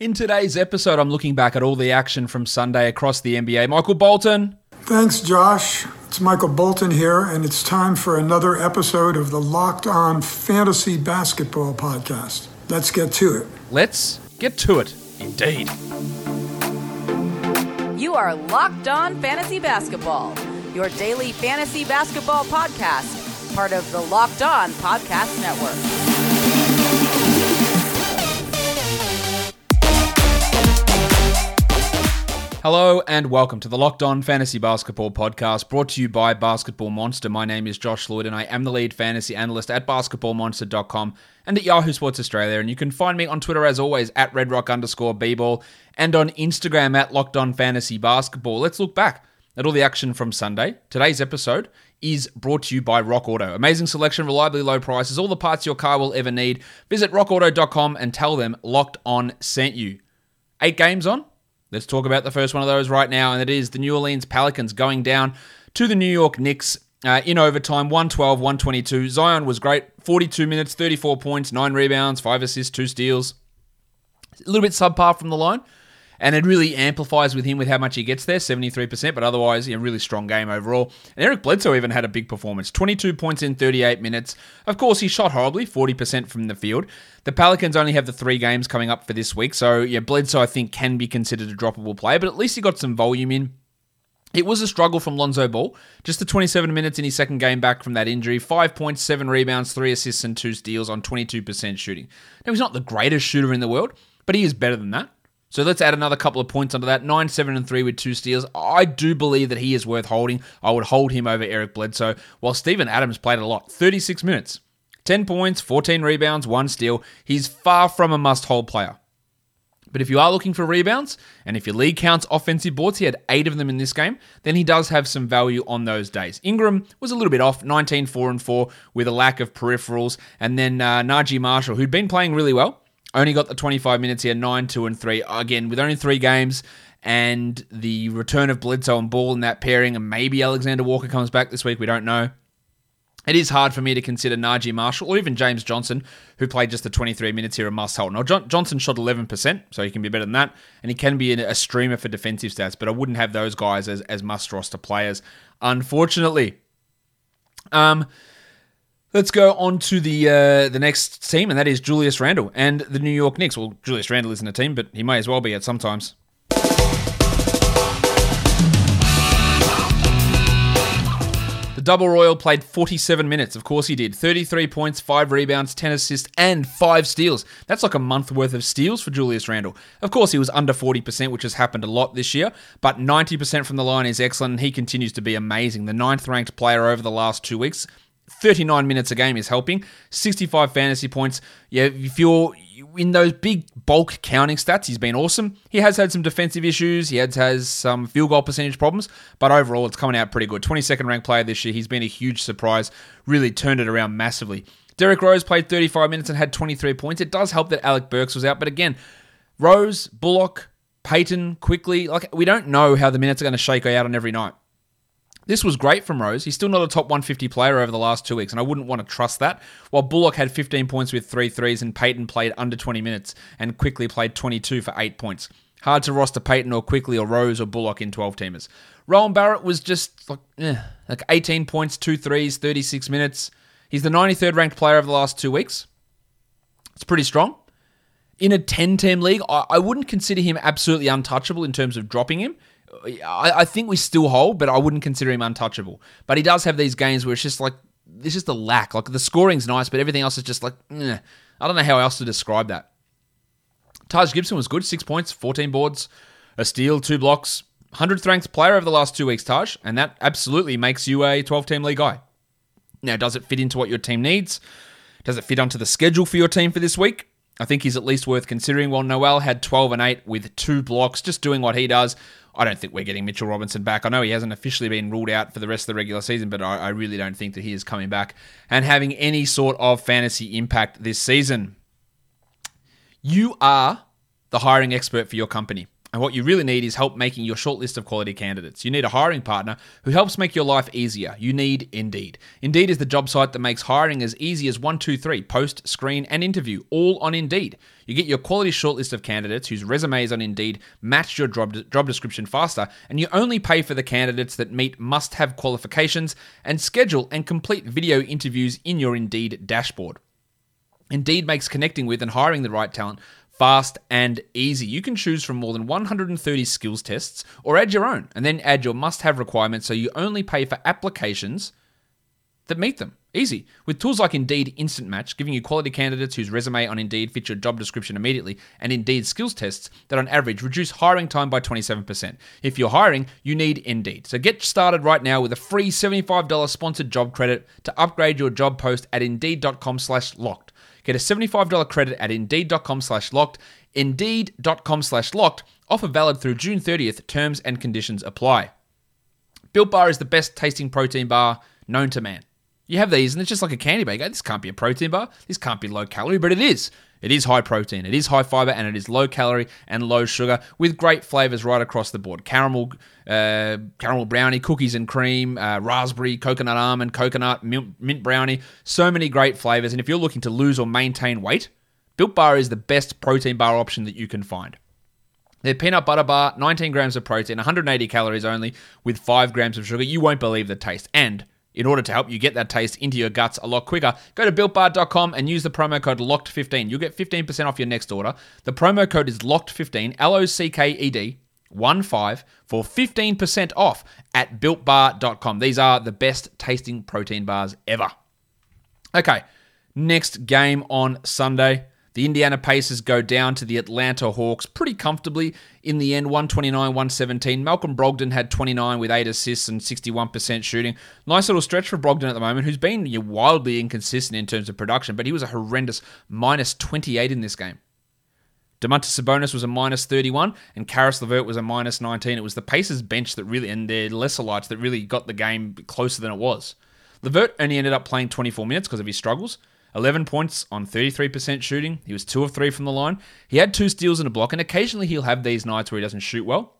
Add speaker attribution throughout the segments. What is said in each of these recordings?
Speaker 1: In today's episode, I'm looking back at all the action from Sunday across the NBA. Michael Bolton.
Speaker 2: Thanks, Josh. It's Michael Bolton here, and it's time for another episode of the Locked On Fantasy Basketball Podcast. Let's get to it.
Speaker 1: Let's get to it, indeed.
Speaker 3: You are Locked On Fantasy Basketball, your daily fantasy basketball podcast, part of the Locked On Podcast Network.
Speaker 1: Hello and welcome to the Locked On Fantasy Basketball Podcast brought to you by Basketball Monster. My name is Josh Lloyd and I am the lead fantasy analyst at basketballmonster.com and at Yahoo Sports Australia. And you can find me on Twitter as always at redrock underscore bball and on Instagram at Locked On Fantasy Basketball. Let's look back at all the action from Sunday. Today's episode is brought to you by Rock Auto. Amazing selection, reliably low prices, all the parts your car will ever need. Visit rockauto.com and tell them Locked On sent you. Eight games on? Let's talk about the first one of those right now, and it is the New Orleans Pelicans going down to the New York Knicks uh, in overtime 112 122. Zion was great 42 minutes, 34 points, 9 rebounds, 5 assists, 2 steals. A little bit subpar from the line and it really amplifies with him with how much he gets there, 73%, but otherwise, a really strong game overall. And Eric Bledsoe even had a big performance, 22 points in 38 minutes. Of course, he shot horribly, 40% from the field. The Pelicans only have the three games coming up for this week, so yeah, Bledsoe I think can be considered a droppable player, but at least he got some volume in. It was a struggle from Lonzo Ball. Just the 27 minutes in his second game back from that injury. Five points, seven rebounds, three assists, and two steals on 22% shooting. Now, he's not the greatest shooter in the world, but he is better than that. So let's add another couple of points onto that. 9, 7, and 3 with two steals. I do believe that he is worth holding. I would hold him over Eric Bledsoe, while Steven Adams played a lot 36 minutes, 10 points, 14 rebounds, 1 steal. He's far from a must hold player. But if you are looking for rebounds, and if your league counts offensive boards, he had eight of them in this game, then he does have some value on those days. Ingram was a little bit off, 19, 4, and 4, with a lack of peripherals. And then uh, Naji Marshall, who'd been playing really well, only got the 25 minutes here, 9, 2, and 3. Again, with only three games and the return of Bledsoe and Ball in that pairing, and maybe Alexander Walker comes back this week, we don't know. It is hard for me to consider Naji Marshall or even James Johnson, who played just the 23 minutes here, a must hold. Now, John- Johnson shot 11%, so he can be better than that, and he can be a streamer for defensive stats, but I wouldn't have those guys as, as must roster players, unfortunately. Um, Let's go on to the uh, the next team, and that is Julius Randle and the New York Knicks. Well, Julius Randle isn't a team, but he may as well be at sometimes. The double royal played 47 minutes. Of course he did. 33 points, 5 rebounds, 10 assists, and 5 steals. That's like a month worth of steals for Julius Randle. Of course, he was under 40%, which has happened a lot this year, but 90% from the line is excellent, and he continues to be amazing. The ninth ranked player over the last two weeks. 39 minutes a game is helping. 65 fantasy points. Yeah, if you're in those big bulk counting stats, he's been awesome. He has had some defensive issues. He has, has some field goal percentage problems, but overall, it's coming out pretty good. 22nd ranked player this year. He's been a huge surprise. Really turned it around massively. Derrick Rose played 35 minutes and had 23 points. It does help that Alec Burks was out, but again, Rose, Bullock, Payton, Quickley. like we don't know how the minutes are going to shake out on every night. This was great from Rose. He's still not a top 150 player over the last two weeks, and I wouldn't want to trust that. While Bullock had 15 points with three threes, and Payton played under 20 minutes, and Quickley played 22 for eight points. Hard to roster Payton or Quickley or Rose or Bullock in 12 teamers. Rowan Barrett was just like, eh, like 18 points, two threes, 36 minutes. He's the 93rd ranked player over the last two weeks. It's pretty strong. In a 10 team league, I wouldn't consider him absolutely untouchable in terms of dropping him. I, I think we still hold, but I wouldn't consider him untouchable. But he does have these games where it's just like this is the lack. Like the scoring's nice, but everything else is just like. I don't know how else to describe that. Taj Gibson was good, six points, 14 boards, a steal, two blocks, 100th ranked player over the last two weeks, Taj, and that absolutely makes you a 12 team league guy. Now, does it fit into what your team needs? Does it fit onto the schedule for your team for this week? I think he's at least worth considering. While Noel had 12 and 8 with two blocks, just doing what he does. I don't think we're getting Mitchell Robinson back. I know he hasn't officially been ruled out for the rest of the regular season, but I, I really don't think that he is coming back and having any sort of fantasy impact this season. You are the hiring expert for your company. And what you really need is help making your shortlist of quality candidates. You need a hiring partner who helps make your life easier. You need Indeed. Indeed is the job site that makes hiring as easy as 123 post, screen, and interview, all on Indeed. You get your quality shortlist of candidates whose resumes on Indeed match your job, job description faster, and you only pay for the candidates that meet must have qualifications and schedule and complete video interviews in your Indeed dashboard. Indeed makes connecting with and hiring the right talent fast and easy. You can choose from more than 130 skills tests or add your own and then add your must have requirements so you only pay for applications that meet them. Easy. With tools like Indeed Instant Match, giving you quality candidates whose resume on Indeed fits your job description immediately, and Indeed skills tests that on average reduce hiring time by 27%. If you're hiring, you need Indeed. So get started right now with a free $75 sponsored job credit to upgrade your job post at indeed.com slash locked. Get a $75 credit at indeed.com slash locked. Indeed.com slash locked. Offer valid through June 30th. Terms and conditions apply. Built Bar is the best tasting protein bar known to man. You have these, and it's just like a candy bar. This can't be a protein bar. This can't be low calorie, but it is. It is high protein, it is high fiber, and it is low calorie and low sugar with great flavors right across the board. Caramel, uh, caramel brownie, cookies and cream, uh, raspberry, coconut almond, coconut, mint, mint brownie. So many great flavors. And if you're looking to lose or maintain weight, Built Bar is the best protein bar option that you can find. Their peanut butter bar, 19 grams of protein, 180 calories only, with 5 grams of sugar. You won't believe the taste. And in order to help you get that taste into your guts a lot quicker, go to builtbar.com and use the promo code LOCKED15. You'll get 15% off your next order. The promo code is LOCKED15, L O C K E D 1 5 for 15% off at builtbar.com. These are the best tasting protein bars ever. Okay, next game on Sunday. The Indiana Pacers go down to the Atlanta Hawks pretty comfortably in the end, 129 117. Malcolm Brogdon had 29 with 8 assists and 61% shooting. Nice little stretch for Brogdon at the moment, who's been wildly inconsistent in terms of production, but he was a horrendous minus 28 in this game. Domantas Sabonis was a minus 31, and Caris LeVert was a minus 19. It was the Pacers bench that really, and their lesser lights that really got the game closer than it was. LeVert only ended up playing 24 minutes because of his struggles. 11 points on 33% shooting. He was 2 of 3 from the line. He had two steals and a block, and occasionally he'll have these nights where he doesn't shoot well.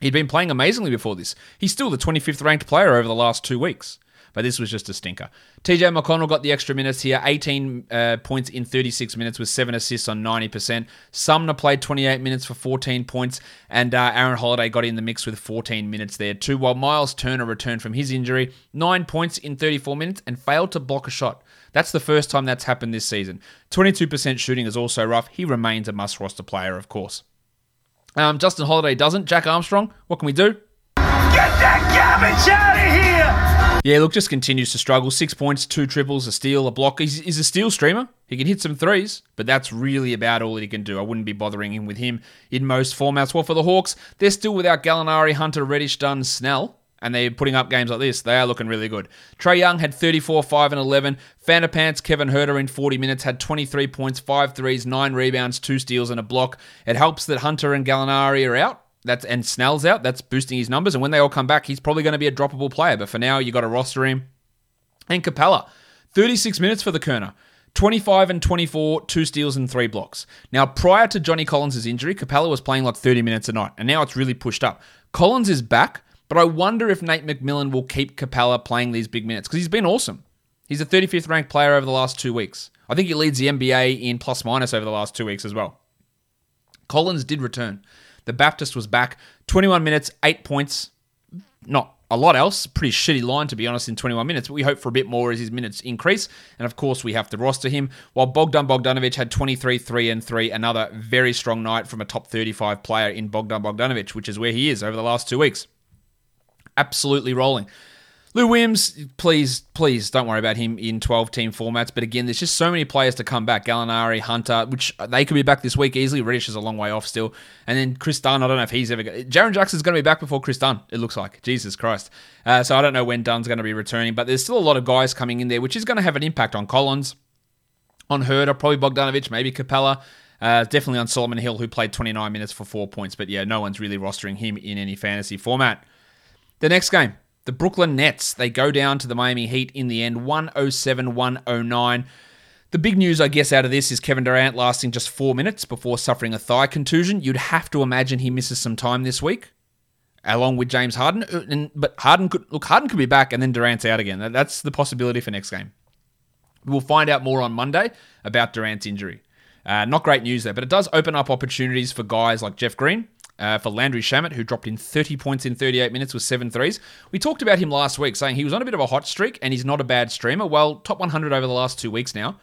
Speaker 1: He'd been playing amazingly before this. He's still the 25th ranked player over the last two weeks but this was just a stinker. TJ McConnell got the extra minutes here 18 uh, points in 36 minutes with 7 assists on 90%. Sumner played 28 minutes for 14 points, and uh, Aaron Holiday got in the mix with 14 minutes there too, while Miles Turner returned from his injury, 9 points in 34 minutes, and failed to block a shot. That's the first time that's happened this season. 22% shooting is also rough. He remains a must roster player, of course. Um, Justin Holiday doesn't. Jack Armstrong, what can we do? Get that garbage out of here! Yeah, look, just continues to struggle. Six points, two triples, a steal, a block. He's, he's a steal streamer. He can hit some threes, but that's really about all he can do. I wouldn't be bothering him with him in most formats. Well, for the Hawks, they're still without Gallinari, Hunter, Reddish, Dunn, Snell and they're putting up games like this. They are looking really good. Trae Young had 34, 5, and 11. Fanta Pants, Kevin Huerter in 40 minutes had 23 points, 5 threes, 9 rebounds, 2 steals, and a block. It helps that Hunter and Gallinari are out. That's and Snell's out. That's boosting his numbers. And when they all come back, he's probably going to be a droppable player. But for now, you got to roster him. And Capela, 36 minutes for the Kerner. 25 and 24, two steals and three blocks. Now, prior to Johnny Collins' injury, Capela was playing like 30 minutes a night, and now it's really pushed up. Collins is back, but I wonder if Nate McMillan will keep Capela playing these big minutes because he's been awesome. He's a 35th ranked player over the last two weeks. I think he leads the NBA in plus minus over the last two weeks as well. Collins did return. The Baptist was back. 21 minutes, 8 points. Not a lot else. Pretty shitty line, to be honest, in 21 minutes, but we hope for a bit more as his minutes increase. And of course, we have to roster him. While Bogdan Bogdanovic had 23, 3, and 3, another very strong night from a top 35 player in Bogdan Bogdanovic, which is where he is over the last two weeks. Absolutely rolling. Lou Williams, please, please don't worry about him in 12 team formats. But again, there's just so many players to come back. Gallinari, Hunter, which they could be back this week easily. Reddish is a long way off still. And then Kris Dunn, I don't know if he's ever. Jaren Jackson's going to be back before Kris Dunn, it looks like. Jesus Christ. Uh, so I don't know when Dunn's going to be returning. But there's still a lot of guys coming in there, which is going to have an impact on Collins, on Huerter, probably Bogdanovic, maybe Capela. Uh, definitely on Solomon Hill, who played 29 minutes for four points. But yeah, no one's really rostering him in any fantasy format. The next game, the Brooklyn Nets, they go down to the Miami Heat in the end, 107 109. The big news, I guess, out of this is Kevin Durant lasting just four minutes before suffering a thigh contusion. You'd have to imagine he misses some time this week, along with James Harden. Uh, but Harden could look, Harden could be back, and then Durant's out again. That's the possibility for next game. We'll find out more on Monday about Durant's injury. Uh, not great news there, but it does open up opportunities for guys like Jeff Green, uh, for Landry Shamet, who dropped in 30 points in 38 minutes with seven threes. We talked about him last week, saying he was on a bit of a hot streak and he's not a bad streamer. Well, top 100 over the last two weeks now.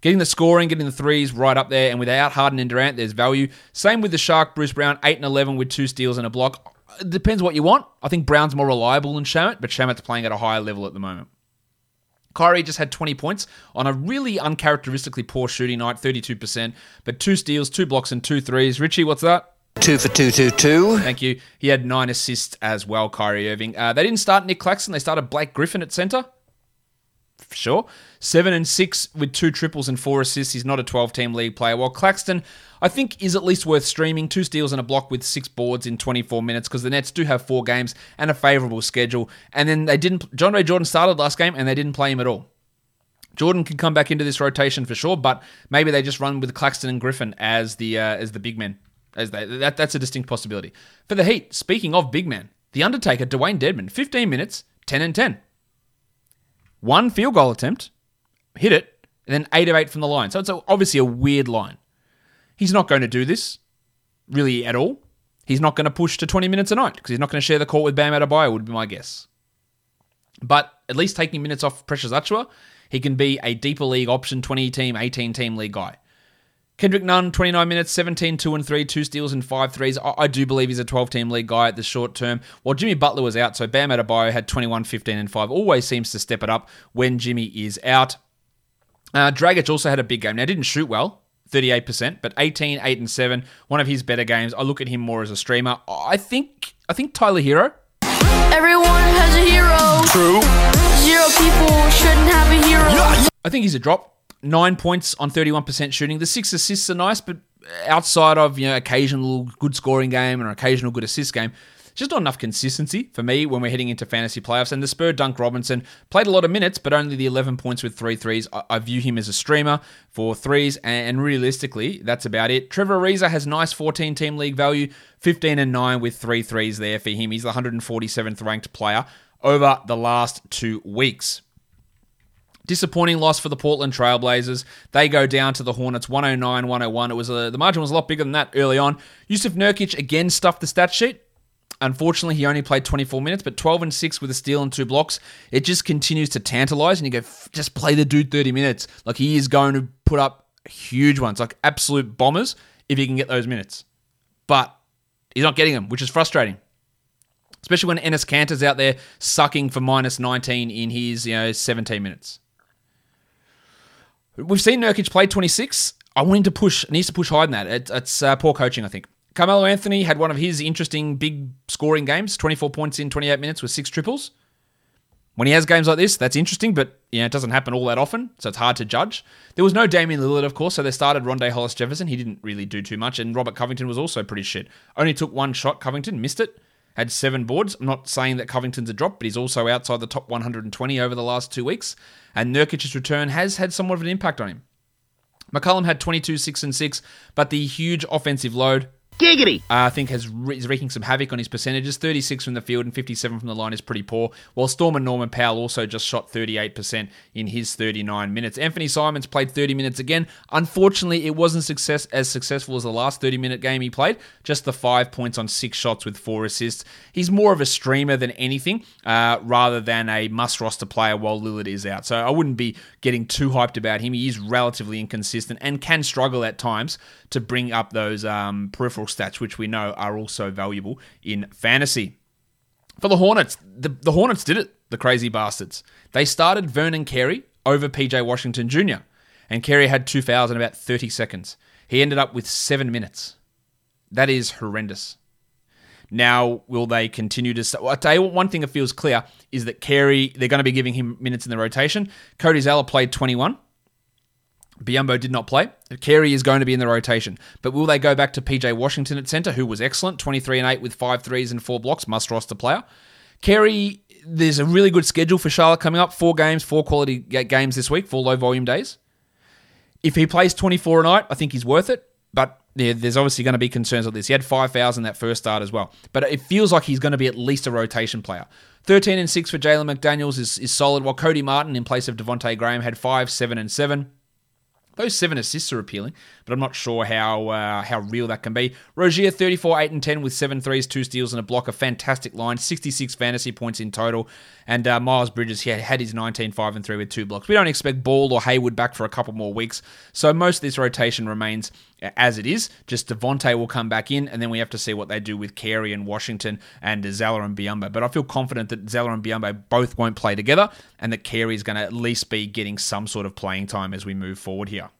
Speaker 1: Getting the scoring, getting the threes right up there, and without Harden and Durant, there's value. Same with the Shark, Bruce Brown, 8 and 11 with two steals and a block. It depends what you want. I think Brown's more reliable than Shamet, but Shamet's playing at a higher level at the moment. Kyrie just had 20 points on a really uncharacteristically poor shooting night, 32%, but two steals, two blocks, and two threes. Richie, what's that?
Speaker 4: Two for two, two, two.
Speaker 1: Thank you. He had nine assists as well, Kyrie Irving. Uh, they didn't start Nic Claxton. They started Blake Griffin at center. For sure. Seven and six with two triples and four assists. He's not a 12 team league player. While Claxton, I think, is at least worth streaming. Two steals and a block with six boards in 24 minutes because the Nets do have four games and a favorable schedule. And then they didn't. John Ray Jordan started last game and they didn't play him at all. Jordan can come back into this rotation for sure, but maybe they just run with Claxton and Griffin as the uh, as the big men as they that, that's a distinct possibility. For the Heat, speaking of big man, the Undertaker, Dewayne Dedmon, 15 minutes, 10 and 10. One field goal attempt, hit it, and then 8 of 8 from the line. So it's obviously a weird line. He's not going to do this, really, at all. He's not going to push to 20 minutes a night because he's not going to share the court with Bam Adebayo, would be my guess. But at least taking minutes off Precious Achiuwa, he can be a deeper league option, 20 team, 18 team league guy. Kendrick Nunn, 29 minutes, 17, 2 and 3, 2 steals and 5 threes. I, I do believe he's a 12 team league guy at the short term. While Jimmy Butler was out, so Bam Adebayo had 21, 15 and 5. Always seems to step it up when Jimmy is out. Uh, Dragic also had a big game. Now, didn't shoot well, 38%, but 18, 8 and 7. One of his better games. I look at him more as a streamer. I think I think Tyler Herro.
Speaker 5: Everyone has a hero.
Speaker 4: True.
Speaker 5: Zero people shouldn't have a hero.
Speaker 4: Yeah.
Speaker 1: I think he's a drop nine points on 31% shooting. The six assists are nice, but outside of, you know, occasional good scoring game and an occasional good assist game, just not enough consistency for me when we're heading into fantasy playoffs. And the Spur Dunk Robinson played a lot of minutes, but only the 11 points with three threes. I, I view him as a streamer for threes, and, and realistically, that's about it. Trevor Ariza has nice 14 team league value, 15 and 9 with three threes there for him. He's the 147th ranked player over the last two weeks. Disappointing loss for the Portland Trailblazers. They go down to the Hornets 109 101. It was a, the margin was a lot bigger than that early on. Yusuf Nurkic again stuffed the stat sheet. Unfortunately, he only played 24 minutes, but 12 and 6 with a steal and two blocks. It just continues to tantalize, and you go, just play the dude 30 minutes. Like he is going to put up huge ones, like absolute bombers, if he can get those minutes. But he's not getting them, which is frustrating especially when Enes Kanter's out there sucking for minus 19 in his you know 17 minutes. We've seen Nurkic play 26. I want him to push, needs to push higher than that. It, it's uh, poor coaching, I think. Carmelo Anthony had one of his interesting big scoring games 24 points in 28 minutes with six triples. When he has games like this, that's interesting, but you know, it doesn't happen all that often, so it's hard to judge. There was no Damian Lillard, of course, so they started Rondae Hollis Jefferson. He didn't really do too much, and Robert Covington was also pretty shit. Only took one shot, Covington, missed it, had seven boards. I'm not saying that Covington's a drop, but he's also outside the top 120 over the last two weeks and Nurkic's return has had somewhat of an impact on him. McCollum had 22, 6 and 6, but the huge offensive load
Speaker 4: Giggity.
Speaker 1: Uh, I think has is wreaking some havoc on his percentages. 36 from the field and 57 from the line is pretty poor. While Storm and Norman Powell also just shot 38% in his 39 minutes. Anthony Simons played 30 minutes again. Unfortunately, it wasn't success as successful as the last 30 minute game he played. Just the five points on six shots with four assists. He's more of a streamer than anything, uh, rather than a must roster player while Lillard is out. So I wouldn't be getting too hyped about him. He is relatively inconsistent and can struggle at times to bring up those um, peripheral stats, which we know are also valuable in fantasy. For the Hornets, the, the Hornets did it, the crazy bastards. They started Vernon Carey over PJ Washington Jr., and Carey had two fouls in about 30 seconds. He ended up with seven minutes. That is horrendous. Now, will they continue to? Well, I'll tell you one thing that feels clear is that Carey, they're going to be giving him minutes in the rotation. Cody Zeller played 21. Biyombo did not play. Carey is going to be in the rotation. But will they go back to PJ Washington at centre, who was excellent, 23 and 8 with five threes and four blocks, must roster player? Carey, there's a really good schedule for Charlotte coming up. Four games, four quality games this week, four low volume days. If he plays 24 a night, I think he's worth it. But there's obviously going to be concerns with this. He had five fouls in that first start as well. But it feels like he's going to be at least a rotation player. 13 and 6 for Jalen McDaniels is, is solid, while Cody Martin, in place of Devonte Graham, had 5, 7, and 7. Those seven assists are appealing, but I'm not sure how uh, how real that can be. Rozier, 34, 8, and 10 with seven threes, two steals, and a block. A fantastic line, 66 fantasy points in total. And uh, Miles Bridges, he had his 19, 5, and 3 with two blocks. We don't expect Ball or Hayward back for a couple more weeks, so most of this rotation remains as it is. Just Devonte will come back in, and then we have to see what they do with Carey and Washington and Zeller and Biyombo. But I feel confident that Zeller and Biyombo both won't play together, and that Carey is going to at least be getting some sort of playing time as we move forward here.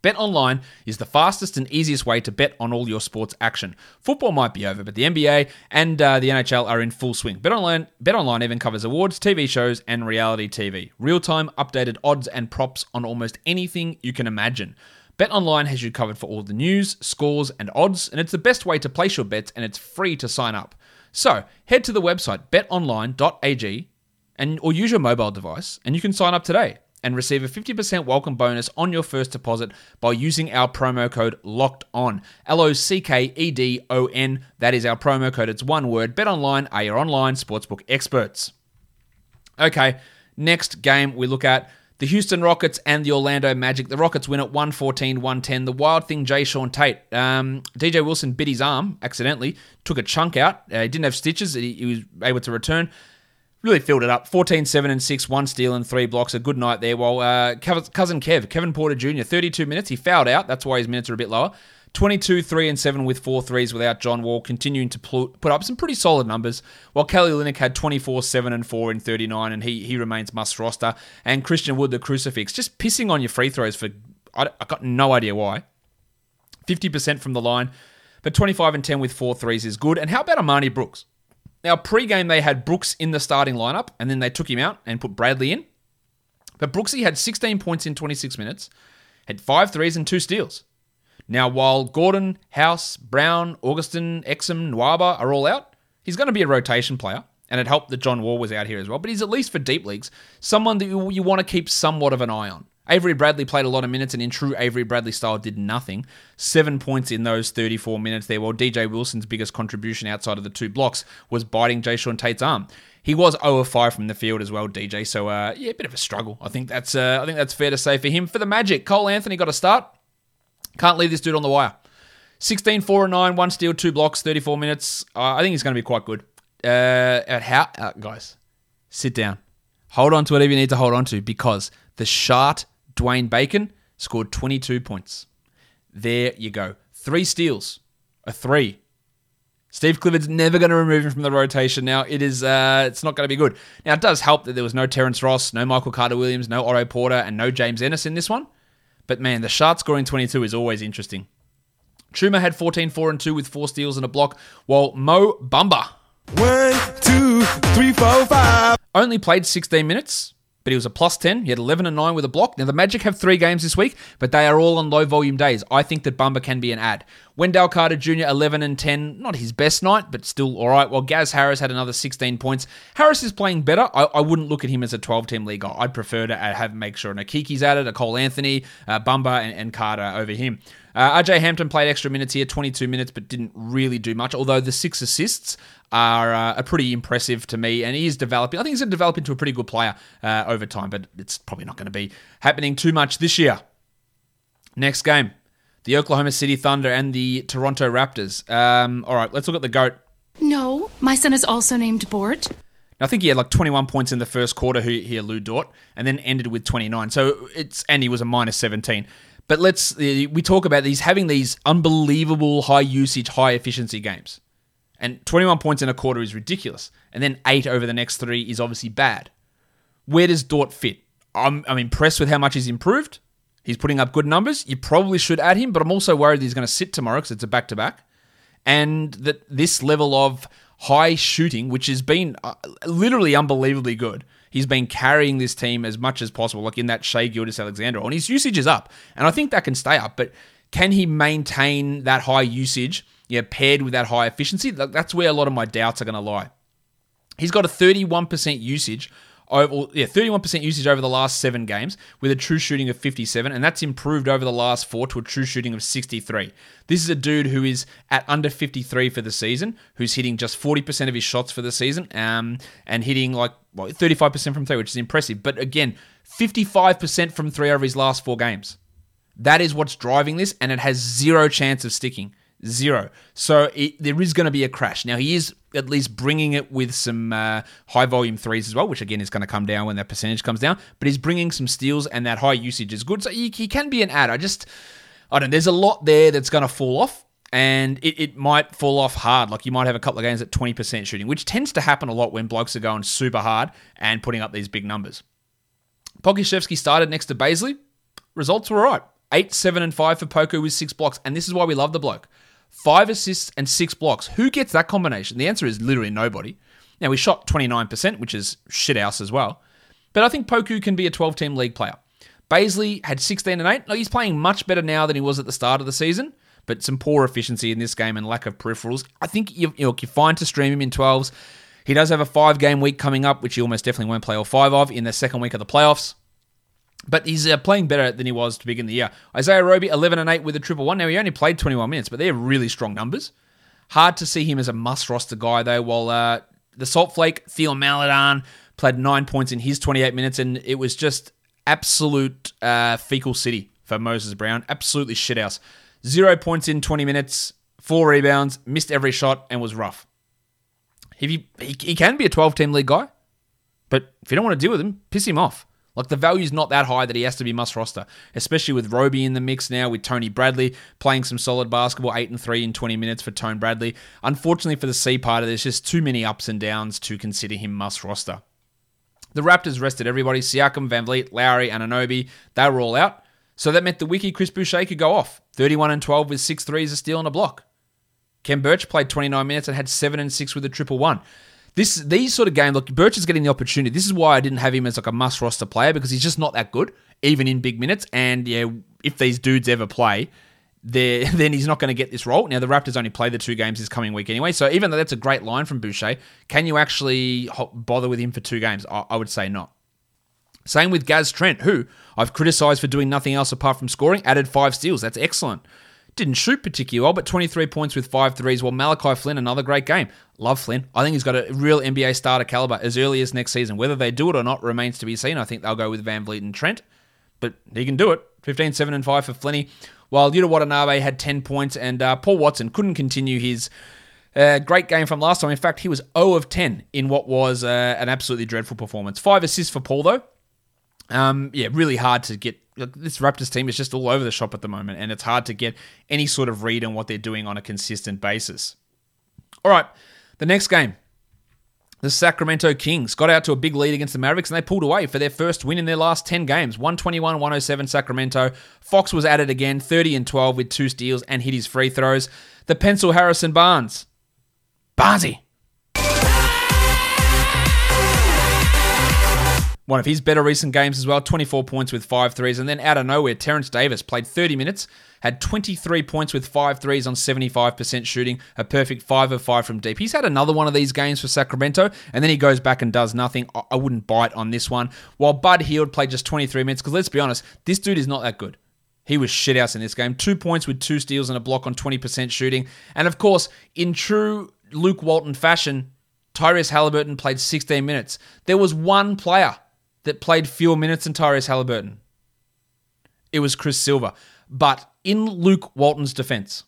Speaker 1: Bet online is the fastest and easiest way to bet on all your sports action. Football might be over, but the NBA and uh, the NHL are in full swing. Bet online, Bet online even covers awards, TV shows, and reality TV. Real time, updated odds and props on almost anything you can imagine. BetOnline has you covered for all the news, scores, and odds, and it's the best way to place your bets, and it's free to sign up. So head to the website betonline.ag and or use your mobile device, and you can sign up today and receive a 50% welcome bonus on your first deposit by using our promo code locked on L O C K E D O N that is our promo code it's one word BetOnline are your online sportsbook experts okay next game we look at the Houston Rockets and the Orlando Magic. The Rockets win at 114 110. The wild thing, Jae'Sean Tate. Um, DJ Wilson bit his arm accidentally, took a chunk out. Uh, he didn't have stitches. He, he was able to return really filled it up. 14, 7, and 6, one steal and three blocks. A good night there. While uh, cousin Kev, Kevin Porter Jr., 32 minutes. He fouled out. That's why his minutes are a bit lower. 22, 3, and 7 with four threes without John Wall, continuing to put up some pretty solid numbers. While Kelly Olynyk had 24, 7, and 4 in 39, and he, he remains must roster. And Christian Wood, the crucifix, just pissing on your free throws for, I, I got no idea why. 50% from the line, but 25 and 10 with four threes is good. And how about Armoni Brooks? Now, pre-game they had Brooks in the starting lineup, and then they took him out and put Bradley in. But Brooksy had 16 points in 26 minutes, had five threes and two steals. Now, while Gordon, House, Brown, Augustin, Exum, Nwaba are all out, he's going to be a rotation player, and it helped that John Wall was out here as well. But he's at least for deep leagues, someone that you, you want to keep somewhat of an eye on. Avery Bradley played a lot of minutes and in true Avery Bradley style did nothing. Seven points in those 34 minutes there, while DJ Wilson's biggest contribution outside of the two blocks was biting Jae'Sean Tate's arm. He was 0 of 5 from the field as well, DJ. So uh, yeah, a bit of a struggle. I think that's uh, I think that's fair to say for him. For the Magic, Cole Anthony got a start. Can't leave this dude on the wire. 16, 4 and 9, one steal, two blocks, 34 minutes. Uh, I think he's going to be quite good. Uh, at how, uh, guys, sit down. Hold on to whatever you need to hold on to because the Shart Dwayne Bacon scored 22 points. There you go. Three steals. A three. Steve Clifford's never going to remove him from the rotation now. It is, uh, it's not going to be good. Now, it does help that there was no Terrence Ross, no Michael Carter Williams, no Otto Porter, and no James Ennis in this one. But man, the Shart scoring 22 is always interesting. Chuma had 14, 4, and 2 with four steals and a block, while Mo Bamba.
Speaker 6: One, two, three, four, five.
Speaker 1: Only played 16 minutes, but he was a plus 10. He had 11 and 9 with a block. Now, the Magic have three games this week, but they are all on low volume days. I think that Bamba can be an ad. Wendell Carter Jr., 11 and 10. Not his best night, but still all right. While Gaz Harris had another 16 points. Harris is playing better. I, I wouldn't look at him as a 12 team league. I'd prefer to have make sure Nakiki's at it, a Cole Anthony, uh, Bamba, and, and Carter over him. Uh, RJ Hampton played extra minutes here, 22 minutes, but didn't really do much. Although the six assists are, uh, are pretty impressive to me, and he is developing. I think he's going to develop into a pretty good player uh, over time, but it's probably not going to be happening too much this year. Next game, the Oklahoma City Thunder and the Toronto Raptors. Um, all right, let's look at the goat.
Speaker 7: No, my son is also named Bort.
Speaker 1: I think he had like 21 points in the first quarter here, Lu Dort, and then ended with 29. So it's and he was a minus 17. But let's we talk about these having these unbelievable high usage, high efficiency games. And 21 points in a quarter is ridiculous. And then 8 over the next 3 is obviously bad. Where does Dort fit? I'm, I'm impressed with how much he's improved. He's putting up good numbers. You probably should add him, but I'm also worried he's going to sit tomorrow because it's a back to back. And that this level of high shooting, which has been uh, literally unbelievably good, he's been carrying this team as much as possible, like in that Shai Gilgeous-Alexander. And his usage is up. And I think that can stay up. But can he maintain that high usage, yeah, paired with that high efficiency? That's where a lot of my doubts are going to lie. He's got a 31% usage over, yeah, 31% usage over the last seven games with a true shooting of 57, and that's improved over the last four to a true shooting of 63. This is a dude who is at under 53 for the season, who's hitting just 40% of his shots for the season, um, and hitting like well, 35% from three, which is impressive. But again, 55% from three over his last four games. That is what's driving this, and it has zero chance of sticking. Zero. So it, there is going to be a crash. Now, he is at least bringing it with some uh, high volume threes as well, which again is going to come down when that percentage comes down. But he's bringing some steals, and that high usage is good. So he, he can be an ad. I just, I don't know, there's a lot there that's going to fall off. And it, it might fall off hard. Like you might have a couple of games at 20% shooting, which tends to happen a lot when blokes are going super hard and putting up these big numbers. Pokusevski started next to Bazley. Results were all right. 8, 7, and 5 for Poku with six blocks. And this is why we love the bloke. Five assists and six blocks. Who gets that combination? The answer is literally nobody. Now, we shot 29%, which is shit house as well. But I think Poku can be a 12 team league player. Bazley had 16 and 8. Like, he's playing much better now than he was at the start of the season, but some poor efficiency in this game and lack of peripherals. I think you, you know, you're fine to stream him in 12s. He does have a five game week coming up, which he almost definitely won't play all five of in the second week of the playoffs. But he's uh, playing better than he was to begin the year. Isaiah Roby, 11 and 8 with a triple one. Now, he only played 21 minutes, but they're really strong numbers. Hard to see him as a must roster guy, though, while uh, the Salt Flake, Theo Maledon, played nine points in his 28 minutes, and it was just absolute uh, fecal city for Moses Brown. Absolutely shithouse. Zero points in 20 minutes, four rebounds, missed every shot, and was rough. He, he, he can be a 12 team league guy, but if you don't want to deal with him, piss him off. Like the value's not that high that he has to be must roster, especially with Roby in the mix now, with Tony Bradley playing some solid basketball, 8 and 3 in 20 minutes for Tone Bradley. Unfortunately for the C part, of there's just too many ups and downs to consider him must roster. The Raptors rested everybody Siakam, VanVleet, Lowry, and Anobi. They were all out. So that meant the wiki Chris Boucher could go off. 31 and 12 with six threes, a steal, and a block. Khem Birch played 29 minutes and had 7 and 6 with a triple one. This these sort of games, look, Birch is getting the opportunity. This is why I didn't have him as like a must roster player because he's just not that good, even in big minutes. And yeah, if these dudes ever play, then he's not going to get this role. Now the Raptors only play the two games this coming week anyway, so even though that's a great line from Boucher, can you actually bother with him for two games? I, I would say not. Same with Gaz Trent, who I've criticised for doing nothing else apart from scoring, added five steals. That's excellent. Didn't shoot particularly well, but 23 points with five threes. While Malachi Flynn, another great game. Love Flynn. I think he's got a real NBA starter caliber as early as next season. Whether they do it or not remains to be seen. I think they'll go with VanVleet and Trent, but he can do it. 15, 7, and 5 for Flinny. While Yuta Watanabe had 10 points, and uh, Paul Watson couldn't continue his uh, great game from last time. In fact, he was 0 of 10 in what was uh, an absolutely dreadful performance. Five assists for Paul, though. Um, yeah, really hard to get this Raptors team is just all over the shop at the moment, and it's hard to get any sort of read on what they're doing on a consistent basis. All right, the next game. The Sacramento Kings got out to a big lead against the Mavericks and they pulled away for their first win in their last 10 games. 121 107 Sacramento. Fox was at it again, 30 and 12 with two steals and hit his free throws. The pencil Harrison Barnes. Barnesy. One of his better recent games as well 24 points with five threes. And then out of nowhere, Terrence Davis played 30 minutes, had 23 points with five threes on 75% shooting, a perfect 5 of 5 from deep. He's had another one of these games for Sacramento, and then he goes back and does nothing. I wouldn't bite on this one. While Bud Hield played just 23 minutes, because let's be honest, this dude is not that good. He was shithouse in this game. Two points with two steals and a block on 20% shooting. And of course, in true Luke Walton fashion, Tyrese Halliburton played 16 minutes. There was one player that played fewer minutes than Tyrese Halliburton. It was Chris Silva. But in Luke Walton's defense,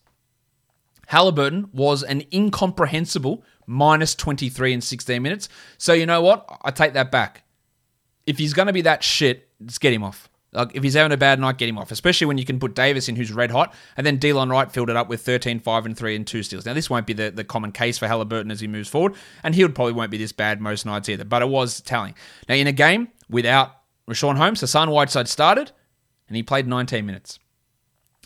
Speaker 1: Halliburton was an incomprehensible minus 23 in 16 minutes. So you know what? I take that back. If he's going to be that shit, just get him off. Like if he's having a bad night, get him off. Especially when you can put Davis in, who's red hot, and then Delon Wright filled it up with 13, 5, and 3 and 2 steals. Now this won't be the, the common case for Halliburton as he moves forward, and he probably won't be this bad most nights either. But it was telling. Now in a game without Richaun Holmes, Hassan Whiteside started, and he played 19 minutes.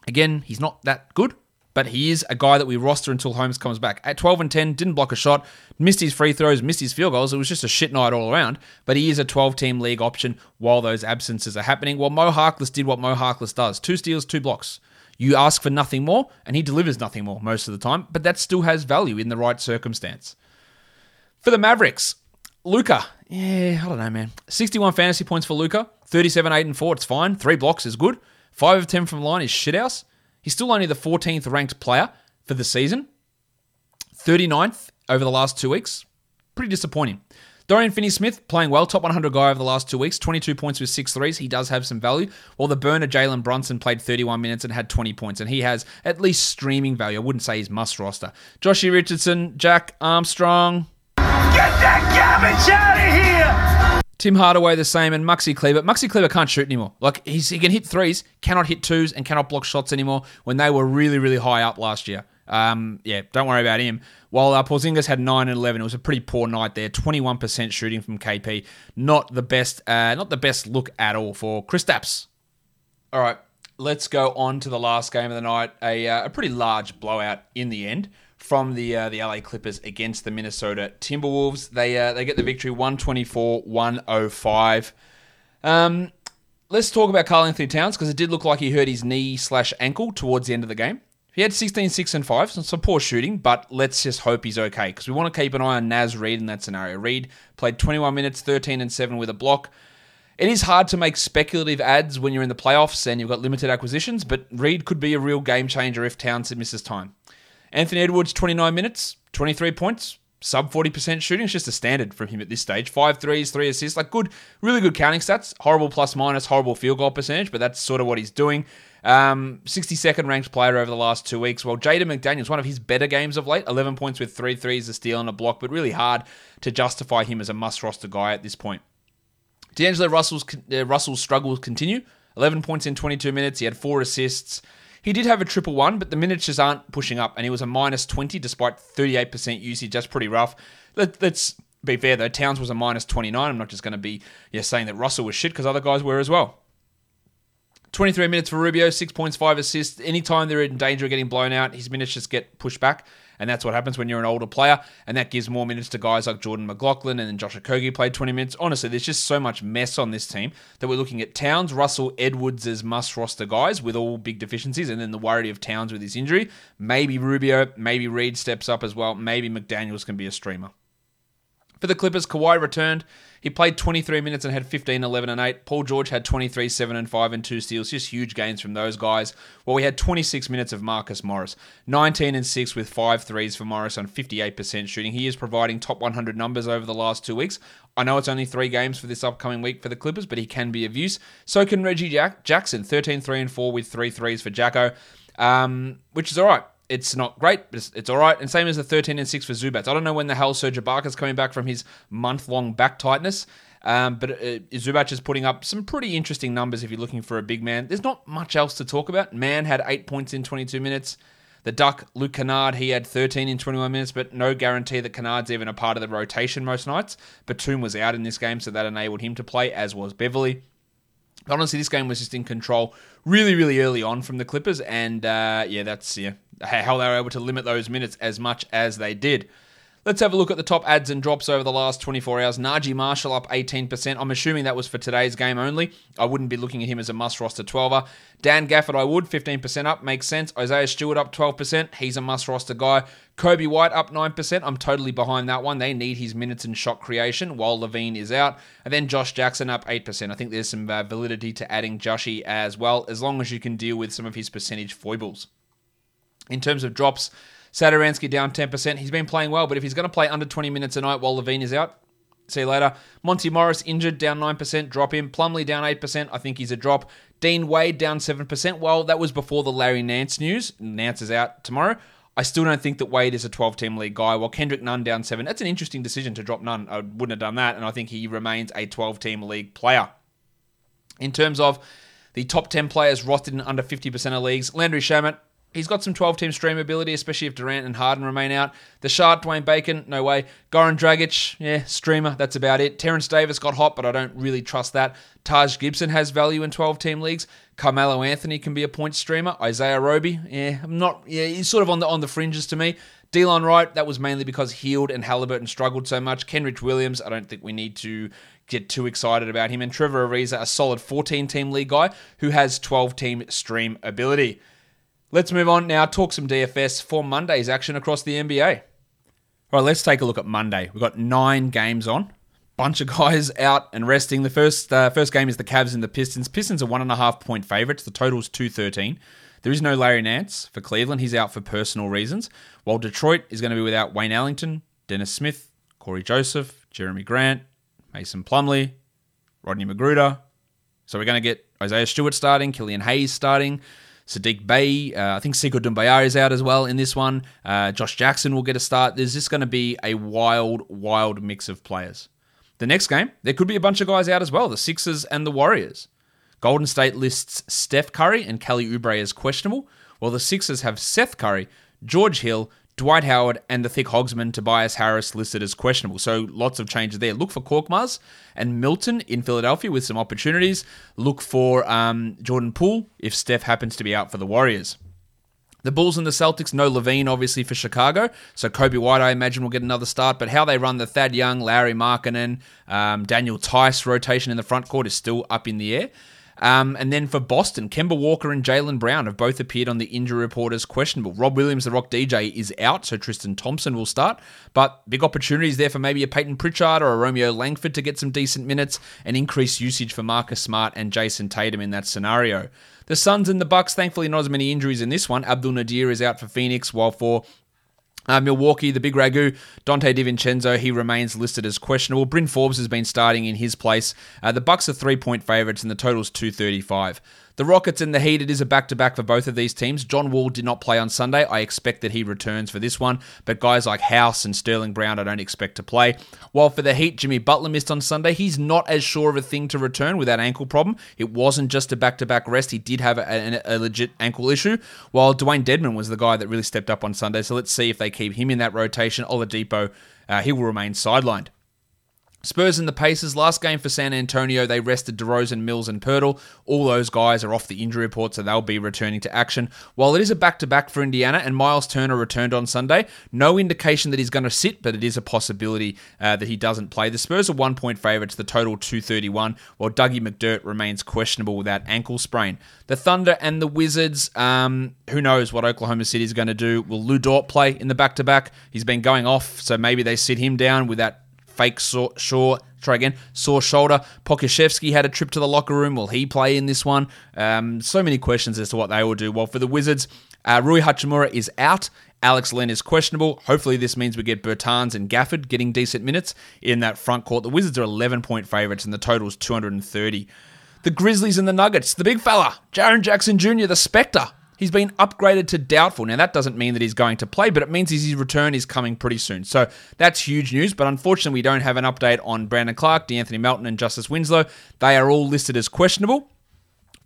Speaker 1: Again, he's not that good, but he is a guy that we roster until Holmes comes back. At 12 and 10, didn't block a shot, missed his free throws, missed his field goals. It was just a shit night all around, but he is a 12 team league option while those absences are happening. Well, Mo Harkless did what Mo Harkless does two steals, two blocks. You ask for nothing more, and he delivers nothing more most of the time, but that still has value in the right circumstance. For the Mavericks, Luka. Yeah, I don't know, man. 61 fantasy points for Luka. 37, 8, and 4. It's fine. Three blocks is good. 5 of 10 from line is shithouse. He's still only the 14th ranked player for the season. 39th over the last two weeks. Pretty disappointing. Dorian Finney Smith playing well, top 100 guy over the last two weeks, 22 points with six threes. He does have some value. While the burner Jalen Brunson played 31 minutes and had 20 points, and he has at least streaming value. I wouldn't say he's must roster. Joshy Richardson, Jack Armstrong.
Speaker 6: Get that garbage out of here!
Speaker 1: Tim Hardaway the same, and Muxie Kleiber. Muxie Kleiber can't shoot anymore. Like he can hit threes, cannot hit twos, and cannot block shots anymore. When they were really, really high up last year. Um, yeah, don't worry about him. While uh, Porzingis had nine and eleven, it was a pretty poor night there. Twenty-one percent shooting from KP, not the best, uh, not the best look at all for Kristaps. All right, let's go on to the last game of the night. A, uh, a pretty large blowout in the end from the uh, the LA Clippers against the Minnesota Timberwolves. They uh, they get the victory 124-105. Um, let's talk about Karl Anthony Towns because it did look like he hurt his knee slash ankle towards the end of the game. He had 16, 6, and 5, so some poor shooting, but let's just hope he's okay because we want to keep an eye on Naz Reid in that scenario. Reid played 21 minutes, 13 and 7 with a block. It is hard to make speculative ads when you're in the playoffs and you've got limited acquisitions, but Reid could be a real game changer if Towns misses time. Anthony Edwards, 29 minutes, 23 points, sub 40% shooting. It's just a standard from him at this stage. Five threes, three assists. Like good, really good counting stats. Horrible plus minus, horrible field goal percentage, but that's sort of what he's doing. Um, 62nd ranked player over the last two weeks. Well, Jaden McDaniels, one of his better games of late, 11 points with three threes, a steal, and a block, but really hard to justify him as a must roster guy at this point. D'Angelo Russell's uh, Russell's struggles continue. 11 points in 22 minutes. He had four assists. He did have a triple one, but the miniatures aren't pushing up, and he was a minus 20 despite 38% usage. That's pretty rough. Let, us be fair though. Towns was a minus 29. I'm not just going to be yeah, saying that Russell was shit because other guys were as well. 23 minutes for Rubio, six points, five assists. Anytime they're in danger of getting blown out, his just get pushed back. And that's what happens when you're an older player. And that gives more minutes to guys like Jordan McLaughlin and then Josh Okogie played 20 minutes. Honestly, there's just so much mess on this team that we're looking at Towns, Russell, Edwards as must roster guys with all big deficiencies. And then the worry of Towns with his injury. Maybe Rubio, maybe Reid steps up as well. Maybe McDaniels can be a streamer. For the Clippers, Kawhi returned. He played 23 minutes and had 15, 11, and 8. Paul George had 23, 7, and 5, and 2 steals. Just huge gains from those guys. Well, we had 26 minutes of Marcus Morris. 19 and 6 with 5 threes for Morris on 58% shooting. He is providing top 100 numbers over the last two weeks. I know it's only three games for this upcoming week for the Clippers, but he can be of use. So can Reggie Jack- Jackson. 13, 3, and 4 with 3 threes for Jacko, um, which is all right it's not great, but it's, it's, all right. And same as the 13 and 6 for Zubac. I don't know when the hell Serge Ibaka's coming back from his month long back tightness. Um, but uh, Zubac is putting up some pretty interesting numbers if you're looking for a big man. There's not much else to talk about. Mann had eight points in 22 minutes. The Duck, Luke Kennard, he had 13 in 21 minutes, but no guarantee that Kennard's even a part of the rotation most nights. Batum was out in this game, so that enabled him to play, as was Beverley. Honestly, this game was just in control really, really early on from the Clippers, and uh, yeah, that's yeah how they were able to limit those minutes as much as they did. Let's have a look at the top ads and drops over the last 24 hours. Naji Marshall up 18%. I'm assuming that was for today's game only. I wouldn't be looking at him as a must roster 12er. Dan Gafford, I would. 15% up. Makes sense. Isaiah Stewart up 12%. He's a must roster guy. Coby White up 9%. I'm totally behind that one. They need his minutes and shot creation while LaVine is out. And then Josh Jackson up 8%. I think there's some uh, validity to adding Joshy as well, as long as you can deal with some of his percentage foibles. In terms of drops, Satoransky down 10%. He's been playing well, but if he's going to play under 20 minutes a night while LaVine is out, see you later. Monty Morris injured, down 9%, drop him. Plumlee down 8%, I think he's a drop. Dean Wade down 7%. Well, that was before the Larry Nance news. Nance is out tomorrow. I still don't think that Wade is a 12 team league guy. While Kendrick Nunn down 7, that's an interesting decision to drop Nunn. I wouldn't have done that, and I think he remains a 12 team league player. In terms of the top 10 players rostered in under 50% of leagues, Landry Shamet, He's got some 12 team stream ability, especially if Durant and Harden remain out. The Shard, Dwayne Bacon, no way. Goran Dragic, yeah, streamer, that's about it. Terrence Davis got hot, but I don't really trust that. Taj Gibson has value in 12 team leagues. Carmelo Anthony can be a point streamer. Isaiah Roby, yeah, I'm not, yeah, he's sort of on the on the fringes to me. Delon Wright, that was mainly because Hield and Halliburton struggled so much. Kenrich Williams, I don't think we need to get too excited about him. And Trevor Ariza, a solid 14 team league guy who has 12 team stream ability. Let's move on now, talk some DFS for Monday's action across the NBA. All right, let's take a look at Monday. We've got nine games on. bunch of guys out and resting. The first uh, first game is the Cavs and the Pistons. Pistons are one and a half point favorites. The total is two thirteen. There is no Larry Nance for Cleveland. He's out for personal reasons. While Detroit is going to be without Wayne Ellington, Dennis Smith, Cory Joseph, Jerami Grant, Mason Plumlee, Rodney McGruder. So we're going to get Isaiah Stewart starting, Killian Hayes starting. Saddiq Bey, uh, I think Sekou Doumbouya is out as well in this one. Uh, Josh Jackson will get a start. There's just going to be a wild, wild mix of players. The next game, there could be a bunch of guys out as well the Sixers and the Warriors. Golden State lists Steph Curry and Kelly Oubre as questionable, while the Sixers have Seth Curry, George Hill, Dwight Howard, and the thick hogsman Tobias Harris listed as questionable. So lots of changes there. Look for Korkmaz and Milton in Philadelphia with some opportunities. Look for um, Jordan Poole if Steph happens to be out for the Warriors. The Bulls and the Celtics, no LaVine, obviously, for Chicago. So Coby White, I imagine, will get another start. But how they run the Thad Young, Lauri Markkanen, um, Daniel Theis rotation in the front court is still up in the air. Um, and then for Boston, Kemba Walker and Jaylen Brown have both appeared on the injury report as questionable. Rob Williams, the Rock DJ, is out, so Tristan Thompson will start. But big opportunities there for maybe a Payton Pritchard or a Romeo Langford to get some decent minutes and increased usage for Marcus Smart and Jayson Tatum in that scenario. The Suns and the Bucks, thankfully, not as many injuries in this one. Abdel Nader is out for Phoenix, while for uh, Milwaukee, the big ragu, Donte DiVincenzo, he remains listed as questionable. Bryn Forbes has been starting in his place. Uh, the Bucks are three-point favorites, and the total's 235. The Rockets and the Heat, it is a back to back for both of these teams. John Wall did not play on Sunday. I expect that he returns for this one, but guys like House and Sterling Brown, I don't expect to play. While for the Heat, Jimmy Butler missed on Sunday. He's not as sure of a thing to return with that ankle problem. It wasn't just a back to back rest, he did have a, a, a legit ankle issue. While Dewayne Dedmon was the guy that really stepped up on Sunday, so let's see if they keep him in that rotation. Oladipo, uh, he will remain sidelined. Spurs and the Pacers, last game for San Antonio, they rested DeRozan, Mills, and Poeltl. All those guys are off the injury report, so they'll be returning to action. While it is a back to back for Indiana, and Miles Turner returned on Sunday, no indication that he's going to sit, but it is a possibility uh, that he doesn't play. The Spurs are one point favourites, the total 231, while Dougie McDermott remains questionable with that ankle sprain. The Thunder and the Wizards, um, who knows what Oklahoma City is going to do? Will Lu Dort play in the back to back? He's been going off, so maybe they sit him down with that fake sore, sore try again, sore shoulder. Pokusevski had a trip to the locker room. Will he play in this one? Um, so many questions as to what they will do. Well, for the Wizards, uh, Rui Hachimura is out. Alex Len is questionable. Hopefully, this means we get Bertans and Gafford getting decent minutes in that front court. The Wizards are 11 point favorites, and the total is 230. The Grizzlies and the Nuggets, the big fella, Jaren Jackson Jr., the Spectre. He's been upgraded to doubtful. Now, that doesn't mean that he's going to play, but it means his return is coming pretty soon. So that's huge news. But unfortunately, we don't have an update on Brandon Clarke, DeAnthony Melton, and Justice Winslow. They are all listed as questionable.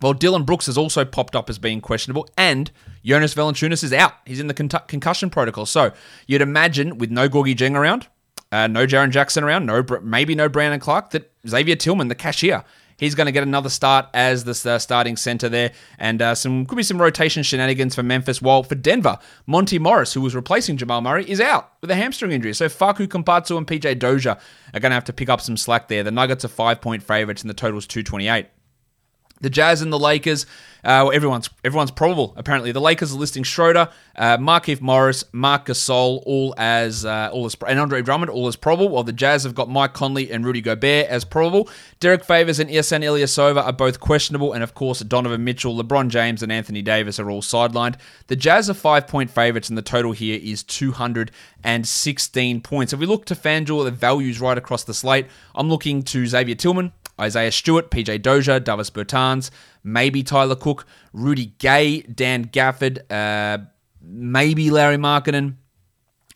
Speaker 1: Well, Dillon Brooks has also popped up as being questionable, and Jonas Valanciunas is out. He's in the con- concussion protocol. So you'd imagine with no Gorgui Dieng around, uh, no Jaren Jackson around, no maybe no Brandon Clarke, that Xavier Tillman, the cashier, He's going to get another start as the uh, starting center there, and uh, some could be some rotation shenanigans for Memphis. While for Denver, Monte Morris, who was replacing Jamal Murray, is out with a hamstring injury. So Facu Campazzo and PJ Dozier are going to have to pick up some slack there. The Nuggets are five point favorites, and the total is 228. The Jazz and the Lakers, uh, well, everyone's everyone's probable. Apparently, the Lakers are listing Schroeder, uh, Markieff Morris, Marc Gasol, all as uh, all as and Andre Drummond all as probable. While the Jazz have got Mike Conley and Rudy Gobert as probable. Derrick Favors and Ersan Ilyasova are both questionable, and of course Donovan Mitchell, LeBron James, and Anthony Davis are all sidelined. The Jazz are five point favorites, and the total here is two hundred and sixteen points. If we look to FanDuel, the values right across the slate. I'm looking to Xavier Tillman, Isaiah Stewart, PJ Dozier, Davis Bertans, maybe Tyler Cook, Rudy Gay, Dan Gafford, uh, maybe Larry Markkanen,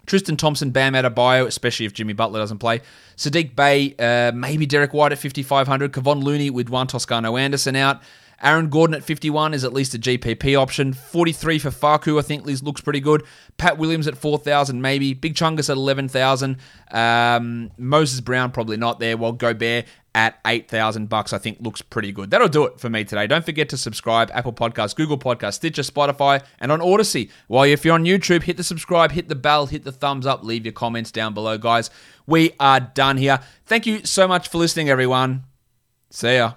Speaker 1: Tristan Thompson, Bam Adebayo, especially if Jimmy Butler doesn't play. Saddiq Bey, uh, maybe Derrick White at 5,500. Kevon Looney with Juan Toscano Anderson out. Aaron Gordon at 51 is at least a GPP option. 43 for Facu, I think looks pretty good. Pat Williams at 4,000, maybe. Big Chungus at 11,000. Um, Moses Brown probably not there. While Gobert at 8,000 bucks, I think looks pretty good. That'll do it for me today. Don't forget to subscribe Apple Podcasts, Google Podcasts, Stitcher, Spotify, and on Odysee. While if you're on YouTube, hit the subscribe, hit the bell, hit the thumbs up, leave your comments down below, guys. We are done here. Thank you so much for listening, everyone. See ya.